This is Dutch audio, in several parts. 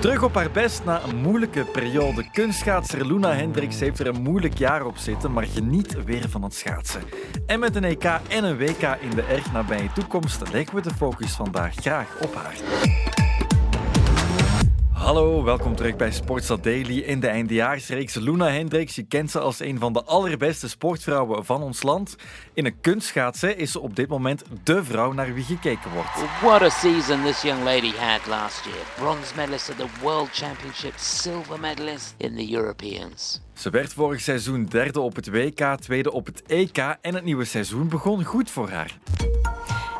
Terug op haar best na een moeilijke periode. Kunstschaatser Luna Hendricks heeft er een moeilijk jaar op zitten, maar geniet weer van het schaatsen. En met een EK en een WK in de erg nabije toekomst leggen we de focus vandaag graag op haar. Hallo, welkom terug bij Sportstad Daily in de eindejaarsreeks. Luna Hendricks, je kent ze als een van de allerbeste sportvrouwen van ons land. In een kunstschaatsen is ze op dit moment de vrouw naar wie gekeken wordt. What a season this young lady had last year. Bronze medalist at the World Championship, silver medalist in the Europeans. Ze werd vorig seizoen derde op het WK, tweede op het EK en het nieuwe seizoen begon goed voor haar.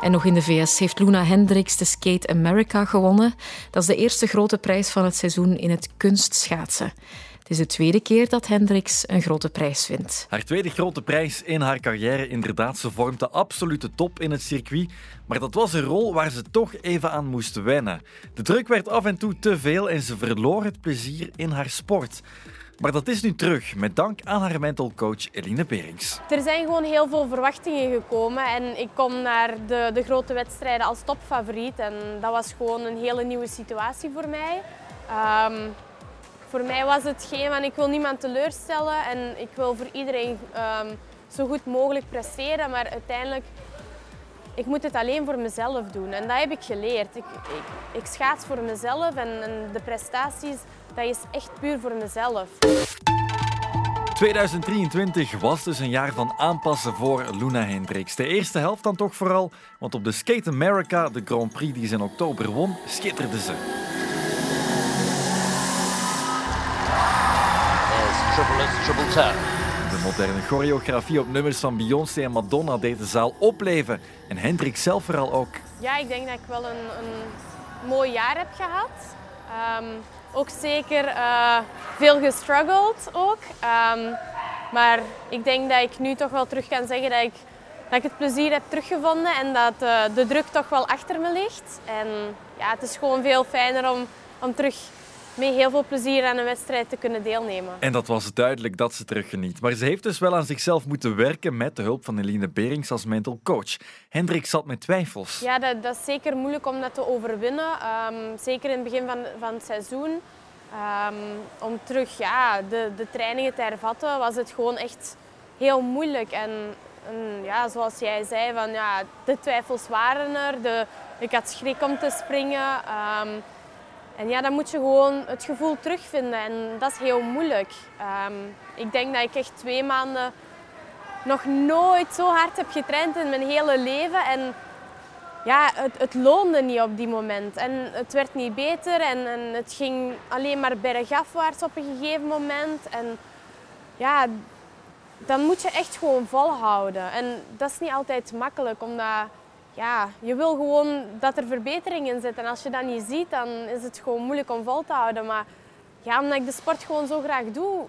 En nog in de VS heeft Luna Hendricks de Skate America gewonnen. Dat is de eerste grote prijs van het seizoen in het kunstschaatsen. Het is de tweede keer dat Hendricks een grote prijs wint. Haar tweede grote prijs in haar carrière, inderdaad. Ze vormt de absolute top in het circuit. Maar dat was een rol waar ze toch even aan moest wennen. De druk werd af en toe te veel en ze verloor het plezier in haar sport. Maar dat is nu terug, met dank aan haar mental coach Eline Berings. Er zijn gewoon heel veel verwachtingen gekomen en ik kom naar de, de grote wedstrijden als topfavoriet. En dat was gewoon een hele nieuwe situatie voor mij. Ehm, voor mij was het geen van ik wil niemand teleurstellen en ik wil voor iedereen ehm, zo goed mogelijk presteren. Maar uiteindelijk, ik moet het alleen voor mezelf doen. En dat heb ik geleerd. Ik, ik, ik schaats voor mezelf en, en de prestaties dat is echt puur voor mezelf. 2023 was dus een jaar van aanpassen voor Luna Hendricks. De eerste helft dan toch vooral, want op de Skate America, de Grand Prix die ze in oktober won, schitterde ze. There's triple triple toe. De moderne choreografie op nummers van Beyoncé en Madonna deed de zaal opleven. En Hendricks zelf vooral ook. Ja, ik denk dat ik wel een, een mooi jaar heb gehad. Ehm, ook zeker uh, veel gestruggeld ook. Um, maar ik denk dat ik nu toch wel terug kan zeggen dat ik, dat ik het plezier heb teruggevonden en dat uh, de druk toch wel achter me ligt. En ja, het is gewoon veel fijner om, om terug met heel veel plezier aan een wedstrijd te kunnen deelnemen. En dat was duidelijk dat ze teruggeniet. Maar ze heeft dus wel aan zichzelf moeten werken met de hulp van Eline Berings als mental coach. Hendrik zat met twijfels. Ja, dat, dat is zeker moeilijk om dat te overwinnen. Um, zeker in het begin van, van het seizoen. Um, om terug ja, de, de trainingen te hervatten was het gewoon echt heel moeilijk. En, en ja, zoals jij zei, van, ja, de twijfels waren er. De, ik had schrik om te springen. Um, en ja, dan moet je gewoon het gevoel terugvinden en dat is heel moeilijk. Um, ik denk dat ik echt twee maanden nog nooit zo hard heb getraind in mijn hele leven. En ja, het, het loonde niet op die moment. En het werd niet beter en, en het ging alleen maar bergafwaarts op een gegeven moment. En ja, dan moet je echt gewoon volhouden. En dat is niet altijd makkelijk, omdat ja, je wil gewoon dat er verbetering in zit. En als je dat niet ziet, dan is het gewoon moeilijk om vol te houden. Maar ja, omdat ik de sport gewoon zo graag doe,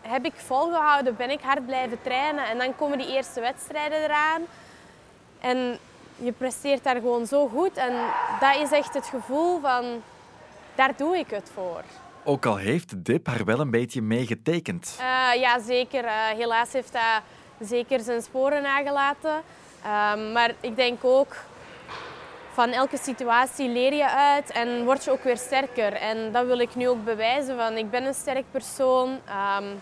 heb ik volgehouden, ben ik hard blijven trainen. En dan komen die eerste wedstrijden eraan. En je presteert daar gewoon zo goed. En dat is echt het gevoel van, daar doe ik het voor. Ook al heeft dip haar wel een beetje meegetekend. Uh, ja, zeker. Uh, helaas heeft dat zeker zijn sporen nagelaten. Um, maar ik denk ook, van elke situatie leer je uit en word je ook weer sterker. En dat wil ik nu ook bewijzen. Van, ik ben een sterk persoon. Um,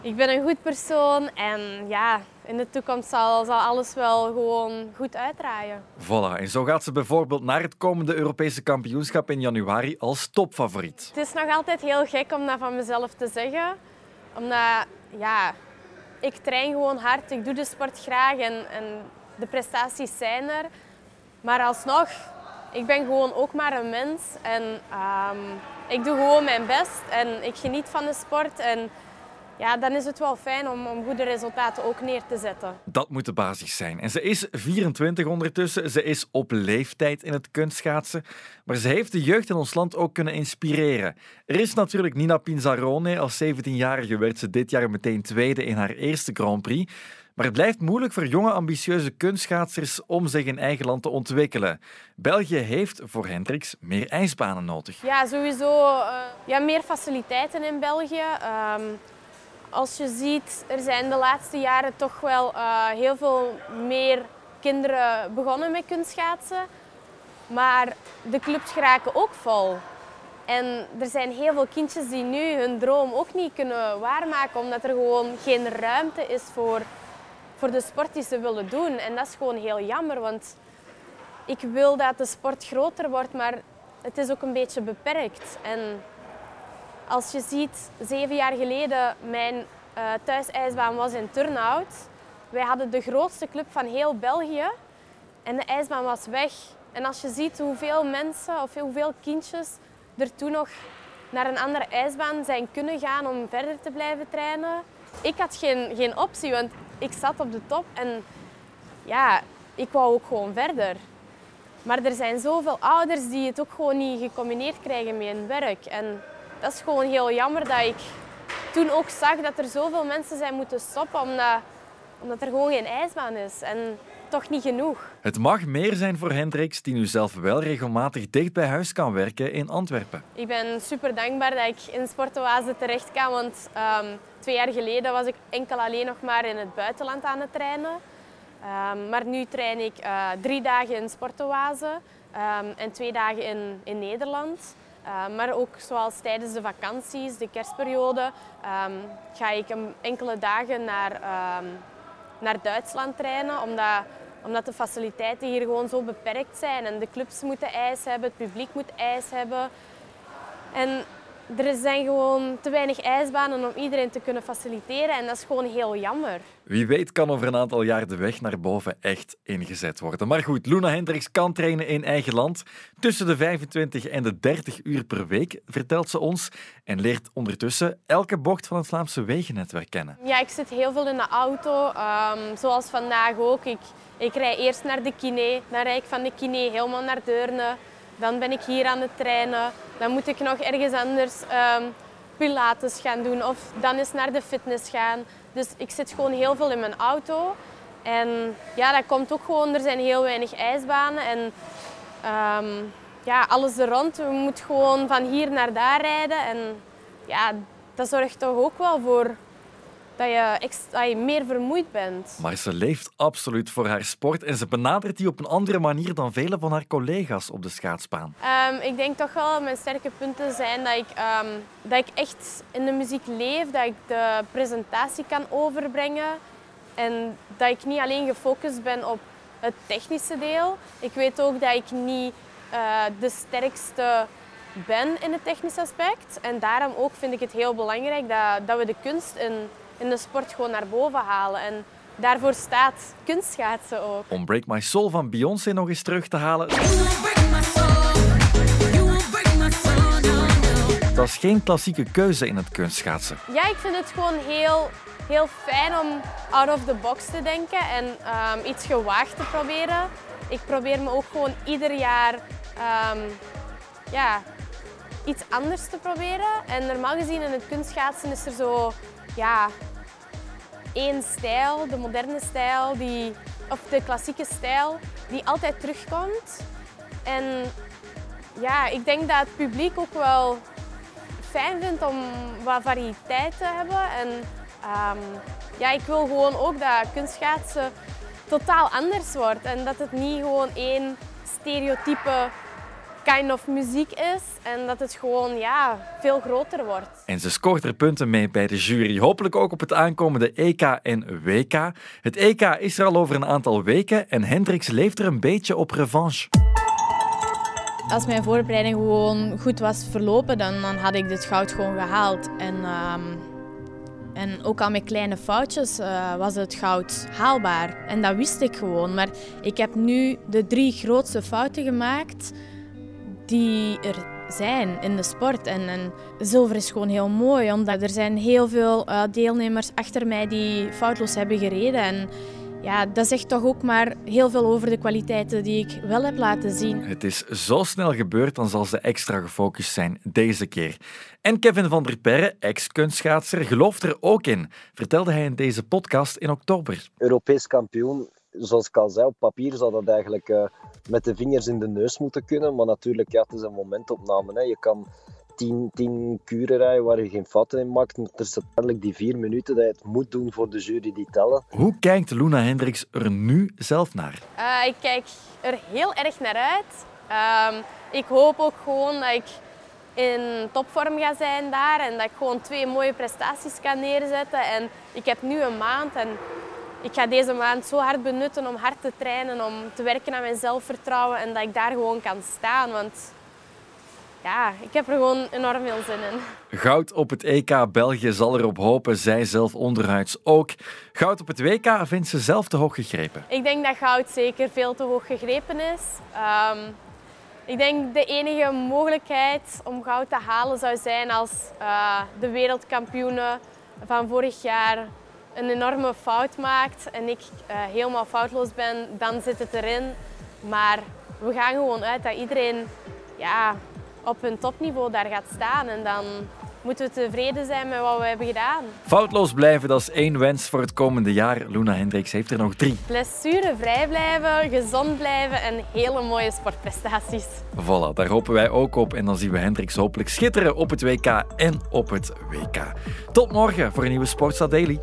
ik ben een goed persoon. En ja, in de toekomst zal, zal alles wel gewoon goed uitdraaien. Voilà, en zo gaat ze bijvoorbeeld naar het komende Europese kampioenschap in januari als topfavoriet. Het is nog altijd heel gek om dat van mezelf te zeggen. Omdat, ja, ik train gewoon hard, ik doe de sport graag en, en de prestaties zijn er. Maar alsnog, ik ben gewoon ook maar een mens en um, ik doe gewoon mijn best en ik geniet van de sport. En ja, dan is het wel fijn om, om goede resultaten ook neer te zetten. Dat moet de basis zijn. En ze is 24 ondertussen. Ze is op leeftijd in het kunstschaatsen. Maar ze heeft de jeugd in ons land ook kunnen inspireren. Er is natuurlijk Nina Pinzarone. Als 17-jarige werd ze dit jaar meteen tweede in haar eerste Grand Prix. Maar het blijft moeilijk voor jonge, ambitieuze kunstschaatsers om zich in eigen land te ontwikkelen. België heeft voor Hendricks meer ijsbanen nodig. Ja, sowieso uh, ja, meer faciliteiten in België. Um, als je ziet, er zijn de laatste jaren toch wel uh, heel veel meer kinderen begonnen met kunstschaatsen. Maar de clubs geraken ook vol. En er zijn heel veel kindjes die nu hun droom ook niet kunnen waarmaken, omdat er gewoon geen ruimte is voor, voor de sport die ze willen doen. En dat is gewoon heel jammer, want ik wil dat de sport groter wordt, maar het is ook een beetje beperkt. En als je ziet, zeven jaar geleden, mijn uh, thuisijsbaan was in Turnhout. Wij hadden de grootste club van heel België en de ijsbaan was weg. En als je ziet hoeveel mensen of hoeveel kindjes er toen nog naar een andere ijsbaan zijn kunnen gaan om verder te blijven trainen. Ik had geen, geen optie, want ik zat op de top en ja, ik wou ook gewoon verder. Maar er zijn zoveel ouders die het ook gewoon niet gecombineerd krijgen met hun werk. En dat is gewoon heel jammer dat ik toen ook zag dat er zoveel mensen zijn moeten stoppen omdat, omdat er gewoon geen ijsbaan is. En toch niet genoeg. Het mag meer zijn voor Hendricks, die nu zelf wel regelmatig dicht bij huis kan werken in Antwerpen. Ik ben super dankbaar dat ik in Sportoase terecht kan, want um, twee jaar geleden was ik enkel alleen nog maar in het buitenland aan het trainen. Um, maar nu train ik uh, drie dagen in Sportoase um, en twee dagen in, in Nederland. Uh, maar ook zoals tijdens de vakanties, de kerstperiode, ga ik enkele dagen naar, naar Duitsland trainen. Omdat omdat de faciliteiten hier gewoon zo beperkt zijn. En de clubs moeten ijs hebben, het publiek moet ijs hebben. En er zijn gewoon te weinig ijsbanen om iedereen te kunnen faciliteren. En dat is gewoon heel jammer. Wie weet kan over een aantal jaar de weg naar boven echt ingezet worden. Maar goed, Luna Hendricks kan trainen in eigen land. Tussen de 25 en de 30 uur per week, vertelt ze ons. En leert ondertussen elke bocht van het Vlaamse wegennetwerk kennen. Ja, ik zit heel veel in de auto. Um, zoals vandaag ook. Ik, ik rij eerst naar de kine. Dan rijd ik van de kine helemaal naar Deurne. Dan ben ik hier aan het trainen. Dan moet ik nog ergens anders um, pilates gaan doen of dan eens naar de fitness gaan. Dus ik zit gewoon heel veel in mijn auto. En ja, dat komt ook gewoon, er zijn heel weinig ijsbanen. En um, ja, alles er rond. We moeten gewoon van hier naar daar rijden. En ja, dat zorgt toch ook wel voor dat je, meer vermoeid bent. Maar ze leeft absoluut voor haar sport en ze benadert die op een andere manier dan vele van haar collega's op de schaatsbaan. Um, ik denk toch wel dat mijn sterke punten zijn dat ik, um, dat ik echt in de muziek leef, dat ik de presentatie kan overbrengen en dat ik niet alleen gefocust ben op het technische deel. Ik weet ook dat ik niet uh, de sterkste ben in het technische aspect. En daarom ook vind ik het heel belangrijk dat, dat we de kunst in in de sport gewoon naar boven halen. En daarvoor staat kunstschaatsen ook. Om Break My Soul van Beyoncé nog eens terug te halen. Dat is geen klassieke keuze in het kunstschaatsen. Ja, ik vind het gewoon heel, heel fijn om out of the box te denken en um, iets gewaagd te proberen. Ik probeer me ook gewoon ieder jaar um, ja, iets anders te proberen. En normaal gezien in het kunstschaatsen is er zo ja, één stijl, de moderne stijl, die, of de klassieke stijl, die altijd terugkomt. En ja, ik denk dat het publiek ook wel fijn vindt om wat variëteit te hebben. En um, ja, ik wil gewoon ook dat kunstschaatsen totaal anders wordt en dat het niet gewoon één stereotype kind of muziek is en dat het gewoon ja, veel groter wordt. En ze scoort er punten mee bij de jury. Hopelijk ook op het aankomende EK en WK. Het EK is er al over een aantal weken en Hendricks leeft er een beetje op revanche. Als mijn voorbereiding gewoon goed was verlopen, dan, dan had ik dit goud gewoon gehaald. En, um, en ook al met kleine foutjes uh, was het goud haalbaar. En dat wist ik gewoon. Maar ik heb nu de drie grootste fouten gemaakt die er zijn in de sport. En, en zilver is gewoon heel mooi, omdat er zijn heel veel uh, deelnemers achter mij die foutloos hebben gereden. En ja, dat zegt toch ook maar heel veel over de kwaliteiten die ik wel heb laten zien. Het is zo snel gebeurd, dan zal ze extra gefocust zijn deze keer. En Kevin van der Perre, ex-kunstschaatser, gelooft er ook in, vertelde hij in deze podcast in oktober. Europees kampioen, zoals ik al zei, op papier zou dat eigenlijk... Uh met de vingers in de neus moeten kunnen. Maar natuurlijk, ja, het is een momentopname. Hè. Je kan tien, tien kuren rijden waar je geen fouten in maakt. Maar er is uiteindelijk die vier minuten dat je het moet doen voor de jury die tellen. Hoe kijkt Luna Hendricks er nu zelf naar? Uh, ik kijk er heel erg naar uit. Uh, ik hoop ook gewoon dat ik in topvorm ga zijn daar en dat ik gewoon twee mooie prestaties kan neerzetten. En ik heb nu een maand en ik ga deze maand zo hard benutten om hard te trainen, om te werken aan mijn zelfvertrouwen en dat ik daar gewoon kan staan. Want ja, ik heb er gewoon enorm veel zin in. Goud op het EK België zal erop hopen, zij zelf onderhuids ook. Goud op het WK vindt ze zelf te hoog gegrepen. Ik denk dat goud zeker veel te hoog gegrepen is. Um, ik denk de enige mogelijkheid om goud te halen zou zijn als uh, de wereldkampioenen van vorig jaar een enorme fout maakt en ik uh, helemaal foutloos ben, dan zit het erin. Maar we gaan gewoon uit dat iedereen ja, op hun topniveau daar gaat staan. En dan moeten we tevreden zijn met wat we hebben gedaan. Foutloos blijven, dat is één wens voor het komende jaar. Luna Hendricks heeft er nog drie. Blessurevrij blijven, gezond blijven en hele mooie sportprestaties. Voilà, daar hopen wij ook op. En dan zien we Hendricks hopelijk schitteren op het WK en op het WK. Tot morgen voor een nieuwe Sportstad Daily.